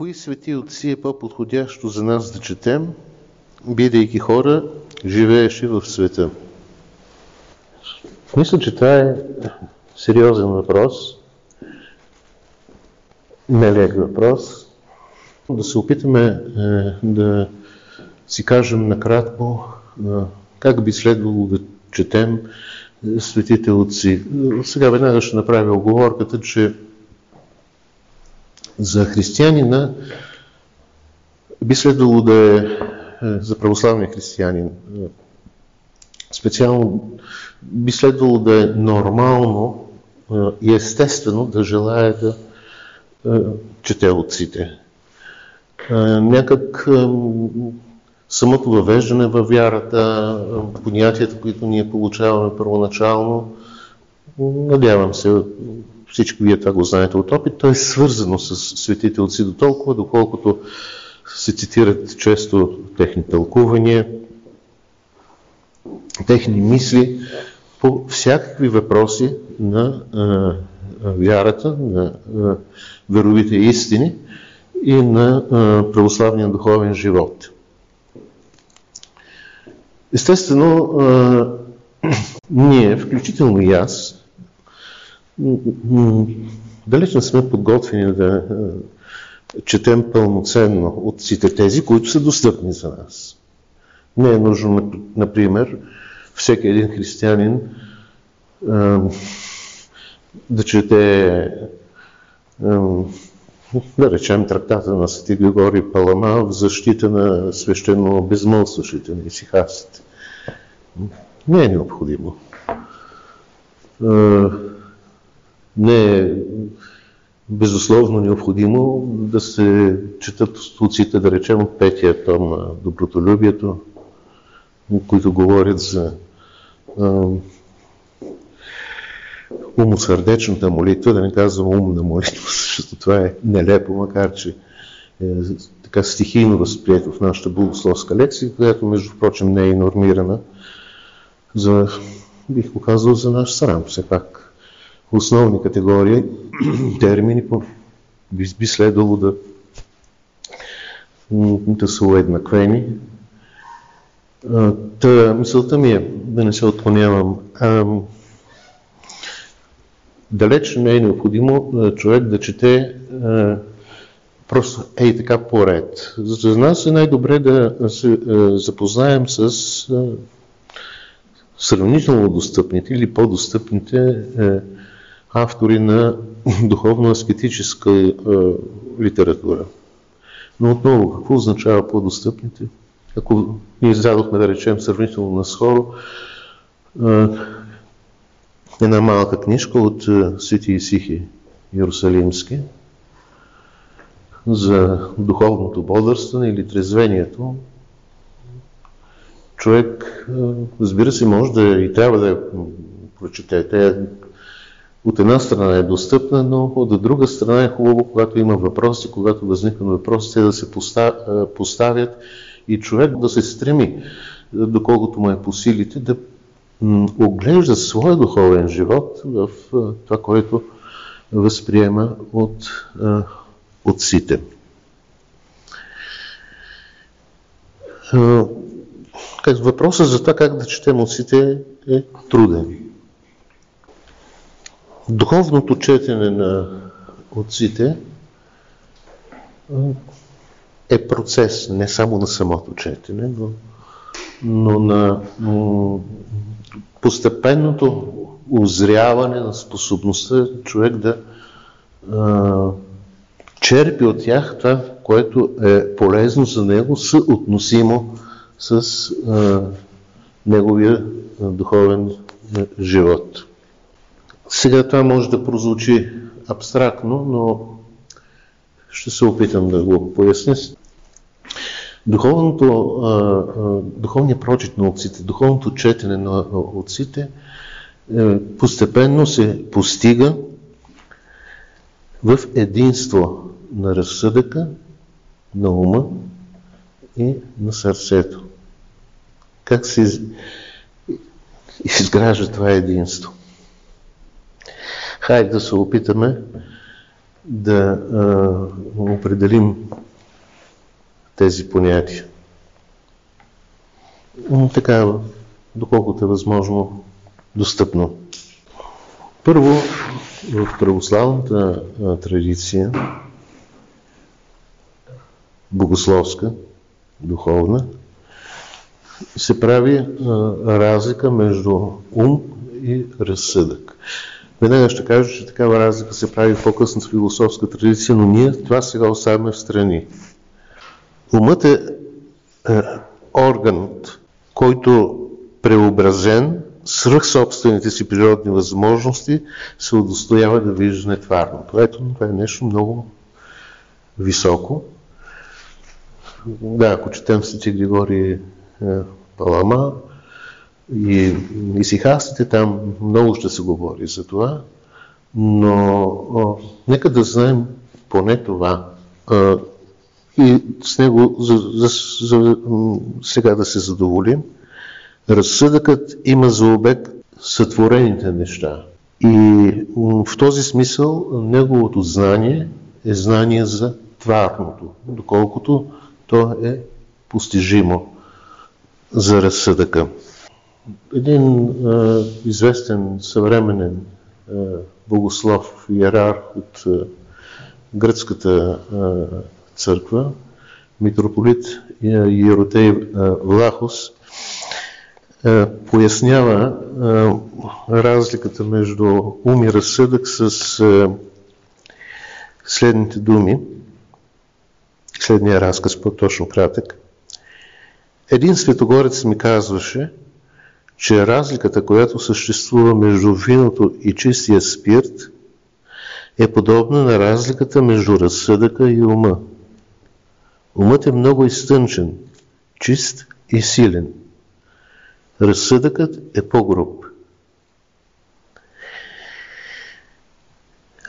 Кои свети отци е по-подходящо за нас да четем, бидейки хора, живеещи в света? Мисля, че това е сериозен въпрос, нелег въпрос. Да се опитаме е, да си кажем накратко е, как би следвало да четем светите отци. Сега веднага ще направя оговорката, че за християнина би следвало да е, е за православния християнин, е, специално би следвало да е нормално е, и естествено да желая да чете отците. Някак самото въвеждане във вярата, понятията, които ние получаваме първоначално, надявам се, всички вие това го знаете от опит, то е свързано с светите отци до толкова, доколкото се цитират често техни тълкувания, техни мисли по всякакви въпроси на а, вярата, на а, веровите истини и на а, православния духовен живот. Естествено, а, ние, включително и аз, далеч не сме подготвени да четем пълноценно от всички тези, които са достъпни за нас. Не е нужно, например, всеки един християнин да чете да речем трактата на Свети Григорий Палама в защита на свещено безмълстващите на исихасите. Не е необходимо не е безусловно необходимо да се четат стуциите, да речем, от петия том на добротолюбието, които говорят за умосърдечната молитва, да не казвам умна молитва, защото това е нелепо, макар че е така стихийно възприето в нашата богословска лекция, която между прочим не е и нормирана за, бих го казал, за наш срам. Все пак основни категории, термини би, би следвало да, да са уеднаквени. Та, мисълта ми е да не се отклонявам. А, далеч не е необходимо човек да чете а, просто ей така поред. За нас е най-добре да се а, запознаем с а, сравнително достъпните или по-достъпните а, автори на духовно-аскетическа е, литература. Но отново, какво означава по-достъпните? Ако ние издадохме, да речем, сравнително наскоро, е, една малка книжка от е, Свети Исихи Иерусалимски за духовното бодърстване или трезвението, човек, разбира се, може да и трябва да я прочете. Те от една страна е достъпна, но от друга страна е хубаво, когато има въпроси, когато възникнат въпроси, те да се поставят и човек да се стреми, доколкото му е по силите, да оглежда своя духовен живот в това, което възприема от отците. Въпросът за това как да четем отците е труден. Духовното четене на отците е процес не само на самото четене, но, но на но постепенното озряване на способността човек да а, черпи от тях това, което е полезно за него, съотносимо с а, неговия духовен живот. Сега това може да прозвучи абстрактно, но ще се опитам да го поясня. Духовното, духовният прочит на отците, духовното четене на отците е, постепенно се постига в единство на разсъдъка, на ума и на сърцето. Как се изгражда това единство? Хайде да се опитаме да а, определим тези понятия. Така, доколкото е възможно, достъпно. Първо, в православната традиция, богословска, духовна, се прави а, разлика между ум и разсъдък. Веднага ще кажа, че такава разлика се прави в по-късната философска традиция, но ние това сега оставяме в страни. Умът е, е органът, който преобразен свръх собствените си природни възможности се удостоява да вижда нетварното. Ето, това е нещо много високо. Да, ако четем Свети Григорий е, Палама и исихастите, там много ще се говори за това, но о, нека да знаем поне това. А, и с него за, за, за, сега да се задоволим. Разсъдъкът има за обект сътворените неща. И в този смисъл неговото знание е знание за тварното, доколкото то е постижимо за разсъдъка. Един а, известен съвременен а, богослов, иерарх от а, гръцката а, църква, митрополит Иеротей Влахос, а, пояснява а, разликата между ум и разсъдък с а, следните думи, следния разказ, по-точно кратък. Един светогорец ми казваше, че разликата, която съществува между виното и чистия спирт, е подобна на разликата между разсъдъка и ума. Умът е много изтънчен, чист и силен. Разсъдъкът е по-груб.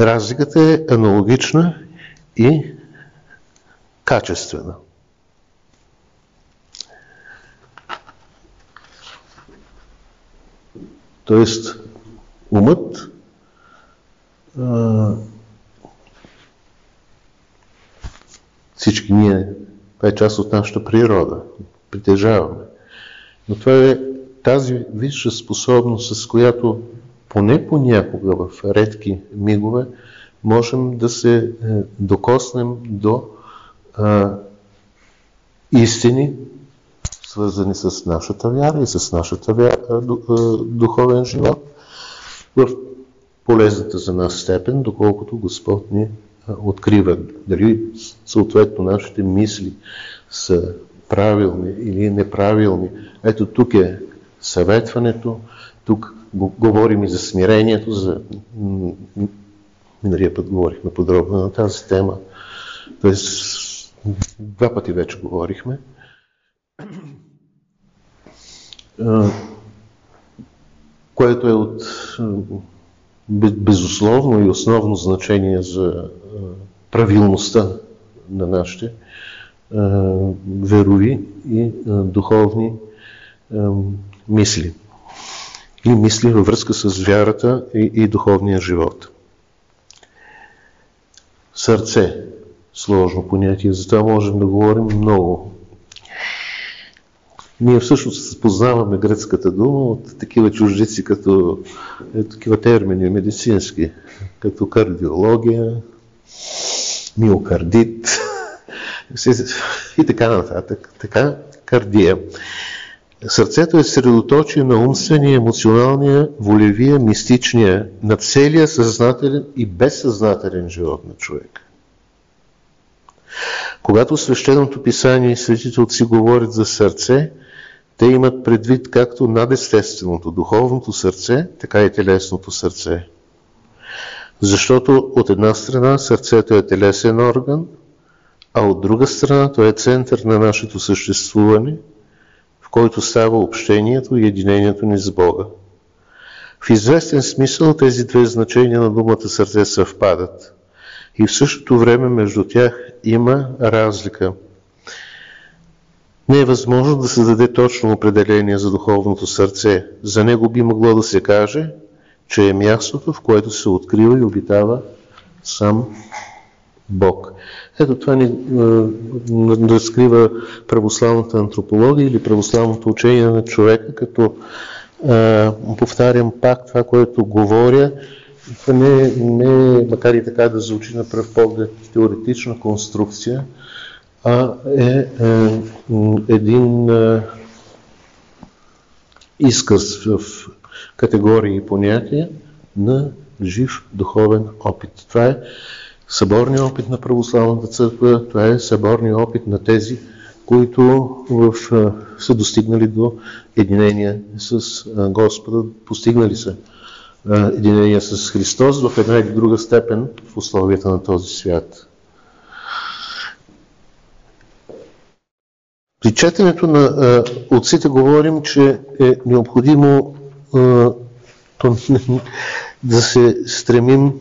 Разликата е аналогична и качествена. Тоест, умът а, всички ние, това е част от нашата природа, притежаваме. Но това е тази висша способност, с която поне понякога в редки мигове можем да се е, докоснем до а, истини, свързани с нашата вяра и с нашата вяра, духовен живот в полезната за нас степен, доколкото Господ ни открива. Дали съответно нашите мисли са правилни или неправилни. Ето тук е съветването, тук говорим и за смирението, за... Миналия път говорихме подробно на тази тема. Тоест, два пъти вече говорихме което е от безусловно и основно значение за правилността на нашите верови и духовни мисли. И мисли във връзка с вярата и, и духовния живот. Сърце. Сложно понятие, затова можем да говорим много ние всъщност познаваме гръцката дума от такива чуждици, като е, такива термини медицински, като кардиология, миокардит и така нататък. Така, кардия. Сърцето е средоточие на умствения, емоционалния, волевия, мистичния, на целия съзнателен и безсъзнателен живот на човека. Когато свещеното писание и светите отци говорят за сърце, те имат предвид както надестественото, духовното сърце, така и телесното сърце. Защото от една страна сърцето е телесен орган, а от друга страна то е център на нашето съществуване, в който става общението и единението ни с Бога. В известен смисъл тези две значения на думата сърце съвпадат и в същото време между тях има разлика – не е възможно да се даде точно определение за духовното сърце. За него би могло да се каже, че е мястото, в което се открива и обитава сам Бог. Ето това ни разкрива православната антропология или православното учение на човека, като а, повтарям пак това, което говоря. Това не, не макар и така да звучи на пръв поглед теоретична конструкция, а е, е един е, изказ в категории и понятия на жив духовен опит. Това е съборния опит на православната църква, това е съборния опит на тези, които в, са достигнали до единение с Господа, постигнали са единение с Христос в една или друга степен в условията на този свят. При четенето на отците говорим, че е необходимо да се стремим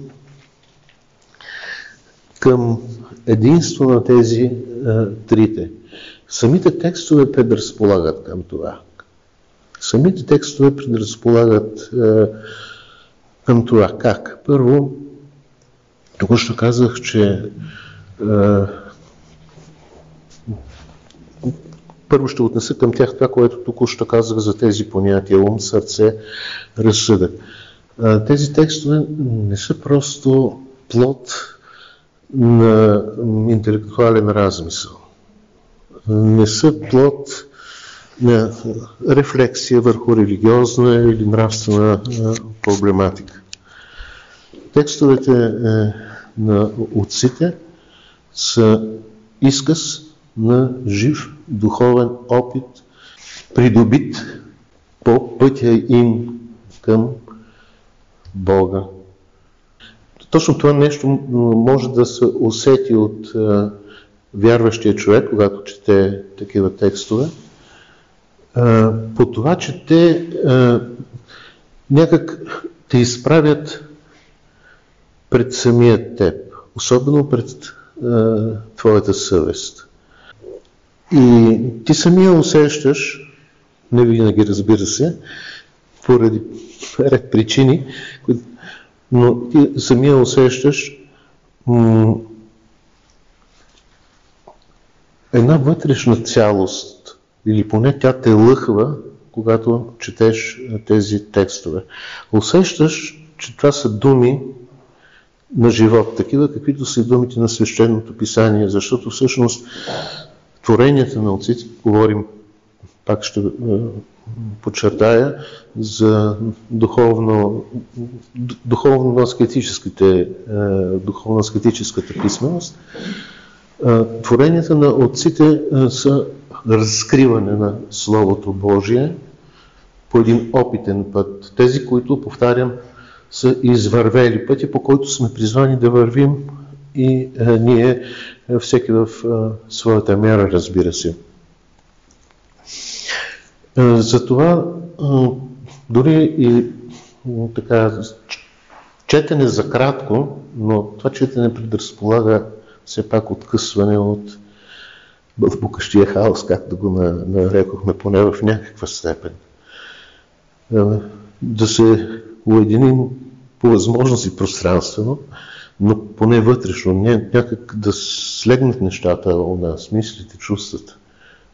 към единство на тези а, трите. Самите текстове предразполагат към това. Самите текстове предразполагат а, към това. Как? Първо, току-що казах, че а, първо ще отнеса към тях това, което току-що казах за тези понятия ум, сърце, разсъдък. Тези текстове не са просто плод на интелектуален размисъл. Не са плод на рефлексия върху религиозна или нравствена проблематика. Текстовете е, на отците са изказ на жив духовен опит, придобит по пътя им към Бога. Точно това нещо може да се усети от а, вярващия човек, когато чете такива текстове, а, по това, че те а, някак те изправят пред самия теб, особено пред твоята съвест. И ти самия усещаш, не винаги разбира се, поради ред причини, но ти самия усещаш една вътрешна цялост, или поне тя те лъхва, когато четеш тези текстове. Усещаш, че това са думи на живот, такива каквито са думите на свещеното писание, защото всъщност творенията на отците, говорим, пак ще подчертая, за духовно, духовно-аскетическата духовно писменост. Творенията на отците са разкриване на Словото Божие по един опитен път. Тези, които, повтарям, са извървели пътя, по който сме призвани да вървим и а, ние, всеки в а, своята мяра, разбира се. Затова дори и така четене за кратко, но това четене предразполага все пак откъсване от бълбукащия хаос, както го нарекохме, поне в някаква степен. Да се уединим по възможност и пространствено, но поне вътрешно, някак да слегнат нещата у нас, мислите, чувствата,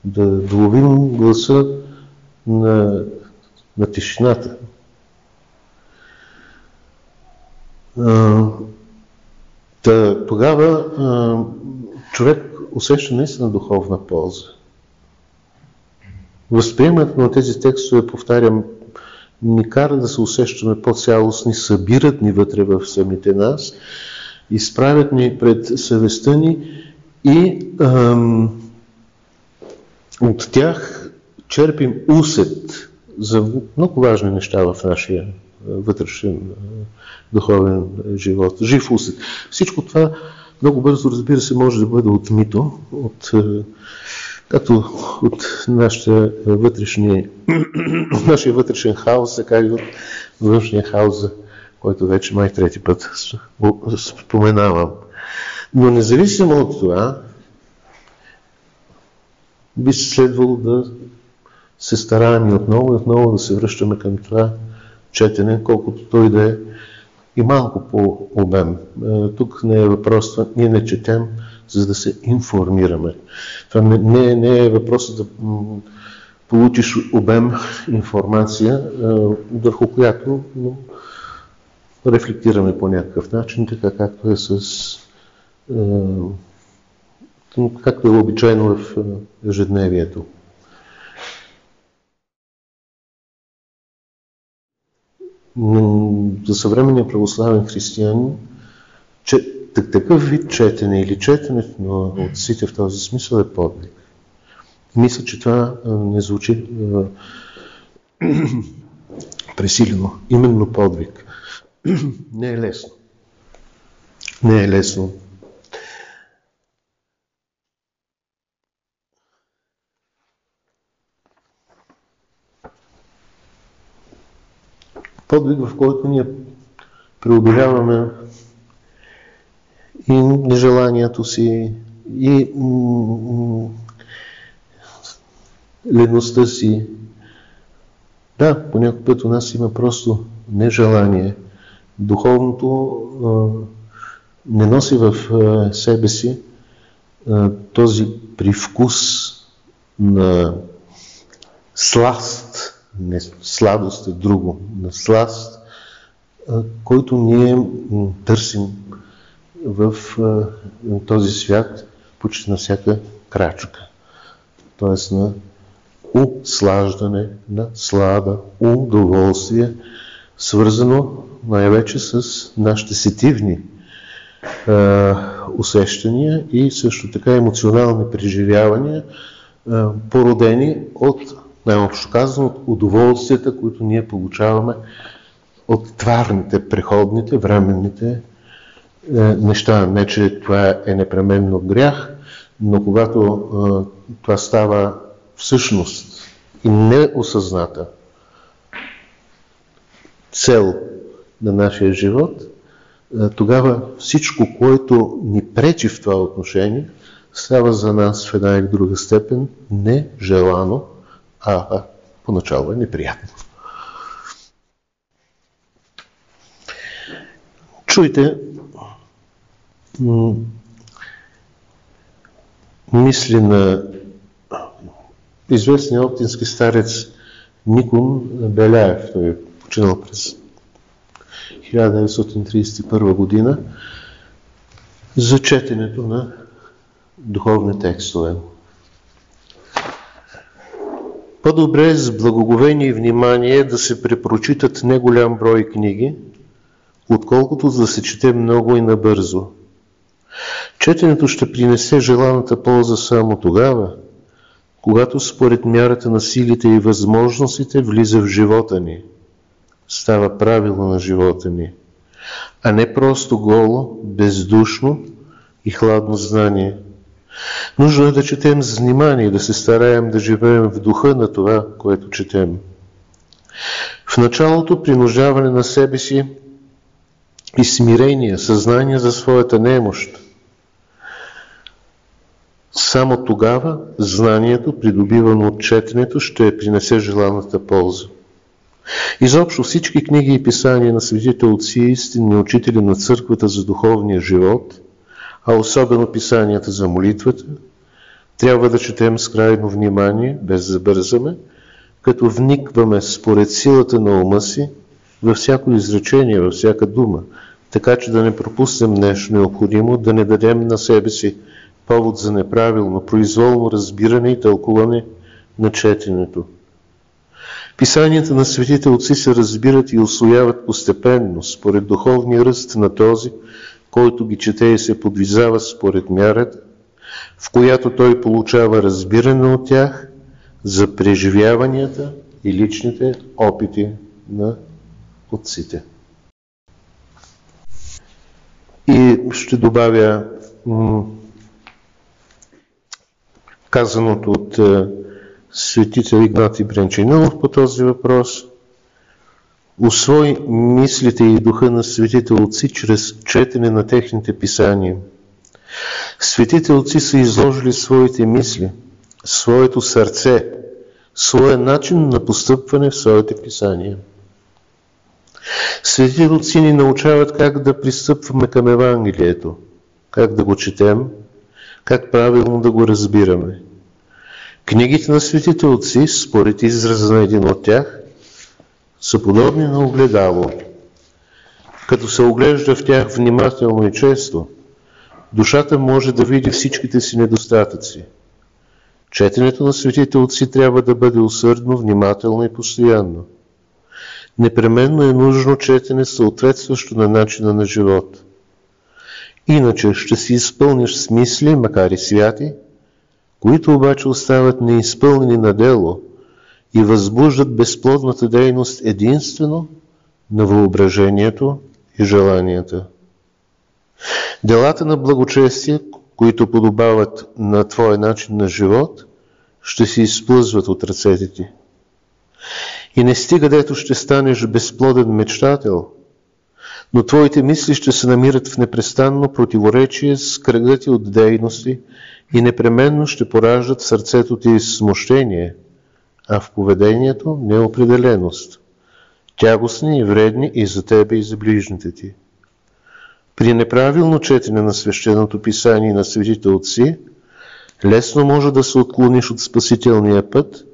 да доловим гласа на, на тишината. А, та, тогава а, човек усеща наистина духовна полза. Възприемането на тези текстове, повтарям, ни кара да се усещаме по-цялостни, събират ни вътре в самите нас, изправят ни пред съвестта ни и ам, от тях черпим усет за много важни неща в нашия вътрешен духовен живот. Жив усет. Всичко това много бързо, разбира се, може да бъде отмито от, като от нашия вътрешни, нашия вътрешен хаос, така и от външния хаос, за който вече май трети път споменавам. Но независимо от това, би следвало да се стараем и отново и отново да се връщаме към това четене, колкото той да е и малко по обем. Тук не е въпрос, ние не четем, за да се информираме. Това не, не, не е въпросът да получиш обем информация, върху която но, рефлектираме по някакъв начин, така както е с както е обичайно в ежедневието. За съвременния православен християнин, че такъв вид четене или четенето на отците в този смисъл е подвиг. Мисля, че това не звучи пресилено. Именно подвиг. Не е лесно. Не е лесно. Подвиг, в който ние преодоляваме и нежеланието си, и леността си. Да, по някой път у нас има просто нежелание. Духовното не носи в себе си този привкус на сласт, не сладост е друго, на сласт, който ние търсим в този свят почти на всяка крачка. Тоест на услаждане на слада, удоволствие, свързано най-вече с нашите сетивни е, усещания и също така емоционални преживявания, е, породени от, най-общо казано, от удоволствията, които ние получаваме от тварните, преходните, временните е, неща. Не, че това е непременно грях, но когато е, това става всъщност и неосъзната цел на нашия живот, тогава всичко, което ни пречи в това отношение, става за нас в една или друга степен нежелано, а, поначало е неприятно. Чуйте мисли на известният оптински старец Никон Беляев, той е починал през 1931 година, за четенето на духовни текстове. По-добре е с благоговение и внимание да се препрочитат неголям брой книги, отколкото да се чете много и набързо. Четенето ще принесе желаната полза само тогава, когато според мярата на силите и възможностите влиза в живота ни, става правило на живота ни, а не просто голо, бездушно и хладно знание. Нужно е да четем с внимание, да се стараем да живеем в духа на това, което четем. В началото принуждаване на себе си и смирение, съзнание за своята немощ – само тогава знанието, придобивано от четенето, ще принесе желаната полза. Изобщо всички книги и писания на светите отци и истинни учители на църквата за духовния живот, а особено писанията за молитвата, трябва да четем с крайно внимание, без да бързаме, като вникваме според силата на ума си във всяко изречение, във всяка дума, така че да не пропуснем нещо необходимо, да не дадем на себе си повод за неправилно, произволно разбиране и тълкуване на четенето. Писанията на светите отци се разбират и освояват постепенно, според духовния ръст на този, който ги чете и се подвизава според мярата, в която той получава разбиране от тях за преживяванията и личните опити на отците. И ще добавя казаното от е, светител Игнати Бренчинилов по този въпрос. Усвой мислите и духа на светите отци чрез четене на техните писания. Светите отци са изложили своите мисли, своето сърце, своя начин на постъпване в своите писания. Светите отци ни научават как да пристъпваме към Евангелието, как да го четем, как правилно да го разбираме. Книгите на светите отци, според израза на един от тях, са подобни на огледало. Като се оглежда в тях внимателно и често, душата може да види всичките си недостатъци. Четенето на светите отци трябва да бъде усърдно, внимателно и постоянно. Непременно е нужно четене съответстващо на начина на живот. Иначе ще си изпълниш с мисли, макар и святи, които обаче остават неизпълнени на дело и възбуждат безплодната дейност единствено на въображението и желанията. Делата на благочестие, които подобават на твоя начин на живот, ще се изплъзват от ръцете ти. И не стига, дето ще станеш безплоден мечтател, но твоите мисли ще се намират в непрестанно противоречие с кръгът ти от дейности и непременно ще пораждат в сърцето ти смущение, а в поведението неопределеност, тягостни и вредни и за тебе и за ближните ти. При неправилно четене на свещеното писание на светите отци, лесно може да се отклониш от спасителния път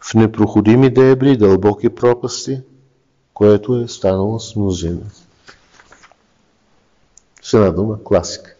в непроходими дебри и дълбоки пропасти, което е станало с мнозина. С една дума, класика.